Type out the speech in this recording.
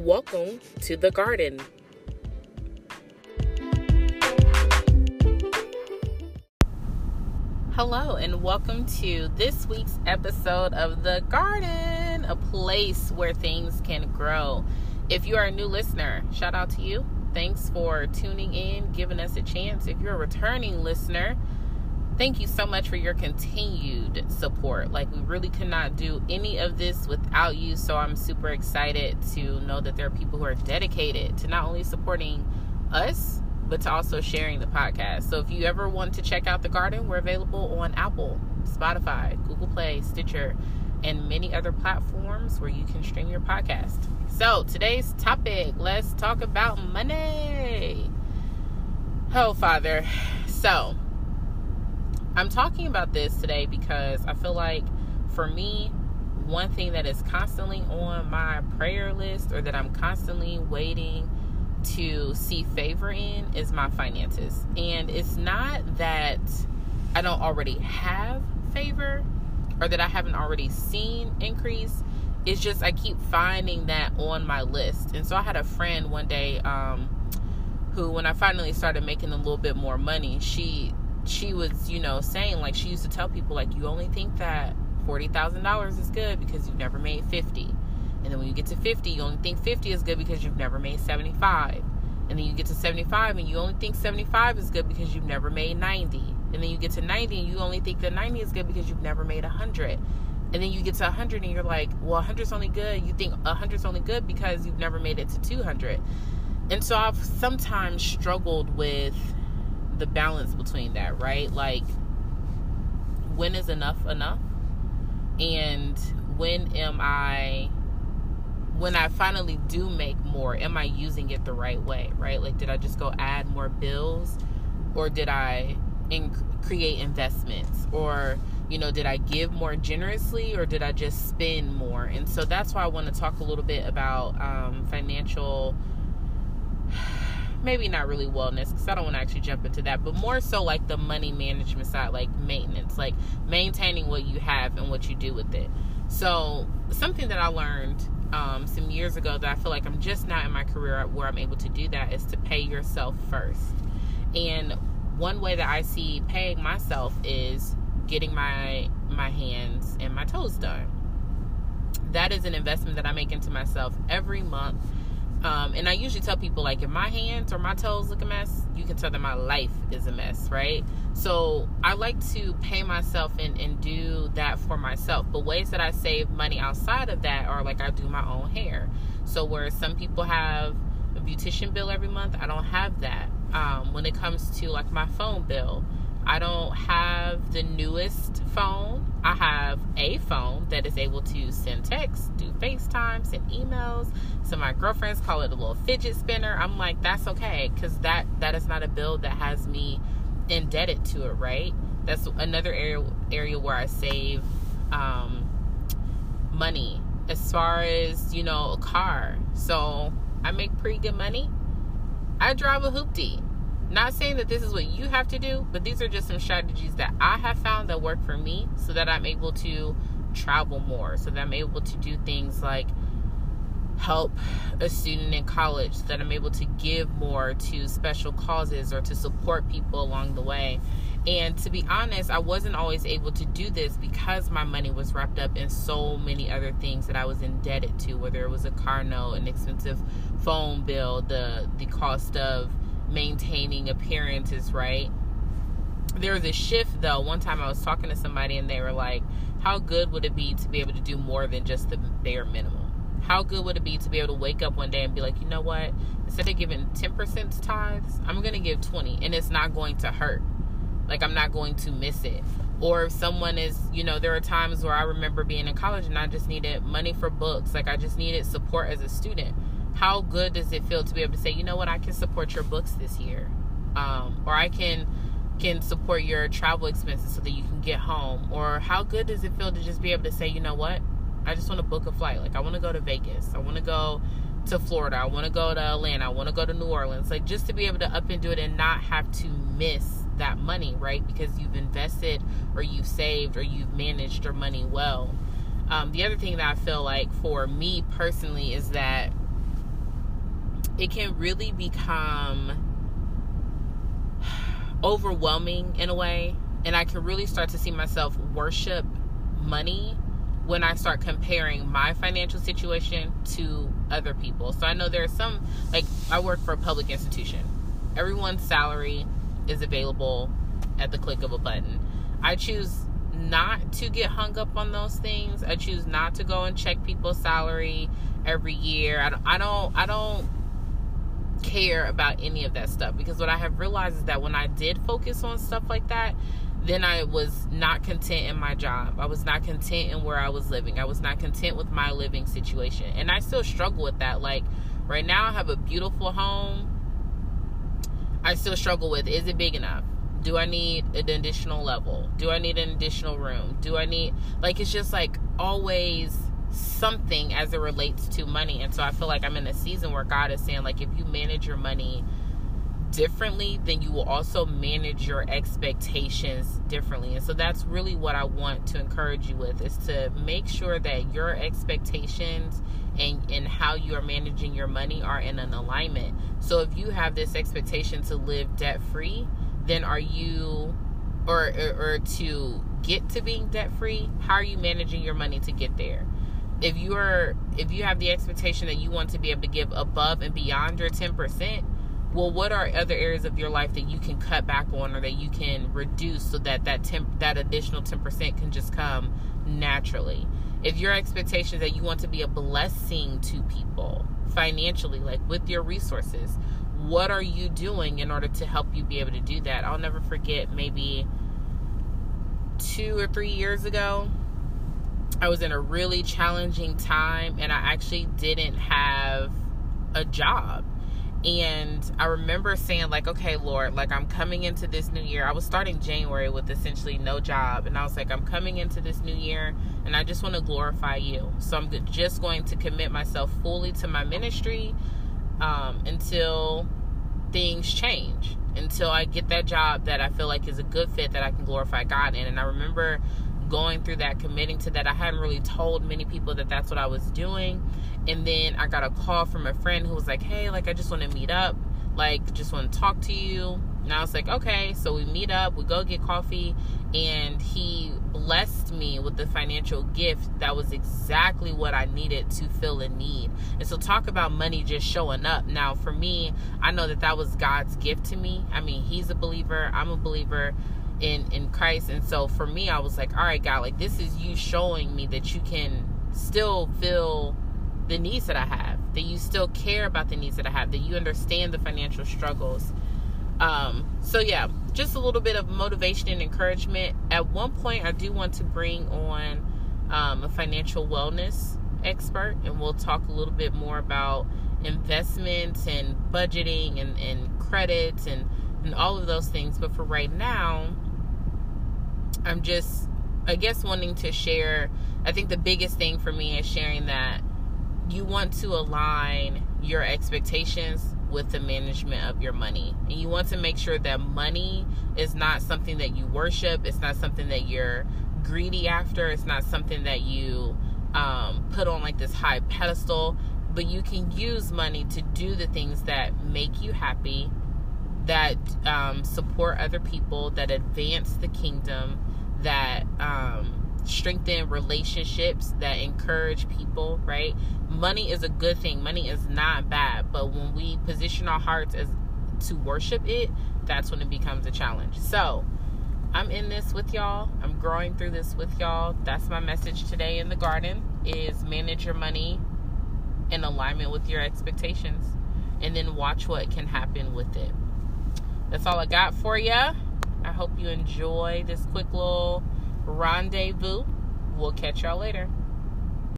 Welcome to the garden. Hello, and welcome to this week's episode of The Garden, a place where things can grow. If you are a new listener, shout out to you. Thanks for tuning in, giving us a chance. If you're a returning listener, thank you so much for your continued support. Like, we really could not do any of this without you. So, I'm super excited to know that there are people who are dedicated to not only supporting us, but to also sharing the podcast. So, if you ever want to check out The Garden, we're available on Apple, Spotify, Google Play, Stitcher, and many other platforms where you can stream your podcast. So, today's topic let's talk about money. Oh, Father. So, I'm talking about this today because I feel like for me, one thing that is constantly on my prayer list or that I'm constantly waiting to see favor in is my finances. And it's not that I don't already have favor or that I haven't already seen increase. It's just I keep finding that on my list. And so I had a friend one day um, who, when I finally started making a little bit more money, she she was, you know, saying like she used to tell people like you only think that forty thousand dollars is good because you've never made fifty. And then when you get to 50, you only think 50 is good because you've never made 75. And then you get to 75 and you only think 75 is good because you've never made 90. And then you get to 90 and you only think that 90 is good because you've never made 100. And then you get to 100 and you're like, well, 100 is only good. You think 100 is only good because you've never made it to 200. And so I've sometimes struggled with the balance between that, right? Like, when is enough enough? And when am I, when I finally do make more, am I using it the right way, right? Like, did I just go add more bills or did I in, create investments or, you know, did I give more generously or did I just spend more? And so that's why I want to talk a little bit about um, financial maybe not really wellness because I don't want to actually jump into that, but more so like the money management side, like maintenance, like maintaining what you have and what you do with it. So, something that I learned um, some years ago that I feel like I'm just now in my career where I'm able to do that is to pay yourself first. And one way that I see paying myself is getting my my hands and my toes done. That is an investment that I make into myself every month um, and I usually tell people like if my hands or my toes look a mess, you can tell that my life is a mess, right? So I like to pay myself and, and do that for myself. But ways that I save money outside of that are like I do my own hair. So where some people have a beautician bill every month, I don't have that. Um, when it comes to like my phone bill, I don't have the newest phone. I have a phone that is able to send texts, do FaceTime, send emails. So my girlfriends call it a little fidget spinner. I'm like, that's okay, because that that is not a bill that has me indebted to it, right? That's another area area where I save um, money as far as you know a car. So I make pretty good money. I drive a hoopty not saying that this is what you have to do, but these are just some strategies that I have found that work for me so that I'm able to travel more, so that I'm able to do things like help a student in college, so that I'm able to give more to special causes or to support people along the way. And to be honest, I wasn't always able to do this because my money was wrapped up in so many other things that I was indebted to, whether it was a car note, an expensive phone bill, the the cost of maintaining appearances, right? There was a shift though. One time I was talking to somebody and they were like, How good would it be to be able to do more than just the bare minimum? How good would it be to be able to wake up one day and be like, you know what? Instead of giving 10% tithes, I'm going to give 20 and it's not going to hurt. Like, I'm not going to miss it. Or if someone is, you know, there are times where I remember being in college and I just needed money for books. Like, I just needed support as a student how good does it feel to be able to say, you know what, I can support your books this year, um, or I can can support your travel expenses so that you can get home, or how good does it feel to just be able to say, you know what, I just want to book a flight, like I want to go to Vegas, I want to go to Florida, I want to go to Atlanta, I want to go to New Orleans, like just to be able to up and do it and not have to miss that money, right? Because you've invested or you've saved or you've managed your money well. Um, the other thing that I feel like for me personally is that it can really become overwhelming in a way and I can really start to see myself worship money when I start comparing my financial situation to other people. So I know there are some like I work for a public institution. Everyone's salary is available at the click of a button. I choose not to get hung up on those things. I choose not to go and check people's salary every year. I don't I don't, I don't care about any of that stuff because what I have realized is that when I did focus on stuff like that, then I was not content in my job. I was not content in where I was living. I was not content with my living situation. And I still struggle with that. Like right now I have a beautiful home. I still struggle with is it big enough? Do I need an additional level? Do I need an additional room? Do I need like it's just like always something as it relates to money. And so I feel like I'm in a season where God is saying like if you manage your money differently, then you will also manage your expectations differently. And so that's really what I want to encourage you with is to make sure that your expectations and, and how you are managing your money are in an alignment. So if you have this expectation to live debt free, then are you or, or, or to get to being debt free, how are you managing your money to get there? If you are if you have the expectation that you want to be able to give above and beyond your 10%, well what are other areas of your life that you can cut back on or that you can reduce so that that temp, that additional 10% can just come naturally? If your expectation is that you want to be a blessing to people financially like with your resources what are you doing in order to help you be able to do that? I'll never forget maybe two or three years ago i was in a really challenging time and i actually didn't have a job and I remember saying, like, okay, Lord, like I'm coming into this new year. I was starting January with essentially no job. And I was like, I'm coming into this new year and I just want to glorify you. So I'm just going to commit myself fully to my ministry um, until things change, until I get that job that I feel like is a good fit that I can glorify God in. And I remember going through that, committing to that. I hadn't really told many people that that's what I was doing. And then I got a call from a friend who was like, hey, like, I just want to meet up. Like, just want to talk to you. And I was like, okay. So we meet up, we go get coffee. And he blessed me with the financial gift that was exactly what I needed to fill a need. And so, talk about money just showing up. Now, for me, I know that that was God's gift to me. I mean, He's a believer, I'm a believer in in Christ. And so for me I was like all right God like this is you showing me that you can still feel the needs that I have that you still care about the needs that I have that you understand the financial struggles. Um so yeah just a little bit of motivation and encouragement. At one point I do want to bring on um, a financial wellness expert and we'll talk a little bit more about investments and budgeting and, and credits and and all of those things. But for right now I'm just, I guess, wanting to share. I think the biggest thing for me is sharing that you want to align your expectations with the management of your money. And you want to make sure that money is not something that you worship, it's not something that you're greedy after, it's not something that you um, put on like this high pedestal, but you can use money to do the things that make you happy, that um, support other people, that advance the kingdom, that um, strengthen relationships, that encourage people, right? Money is a good thing. Money is not bad, but when we position our hearts as to worship it, that's when it becomes a challenge. So, I'm in this with y'all. I'm growing through this with y'all. That's my message today in the garden is manage your money in alignment with your expectations and then watch what can happen with it. That's all I got for you. I hope you enjoy this quick little rendezvous. We'll catch y'all later.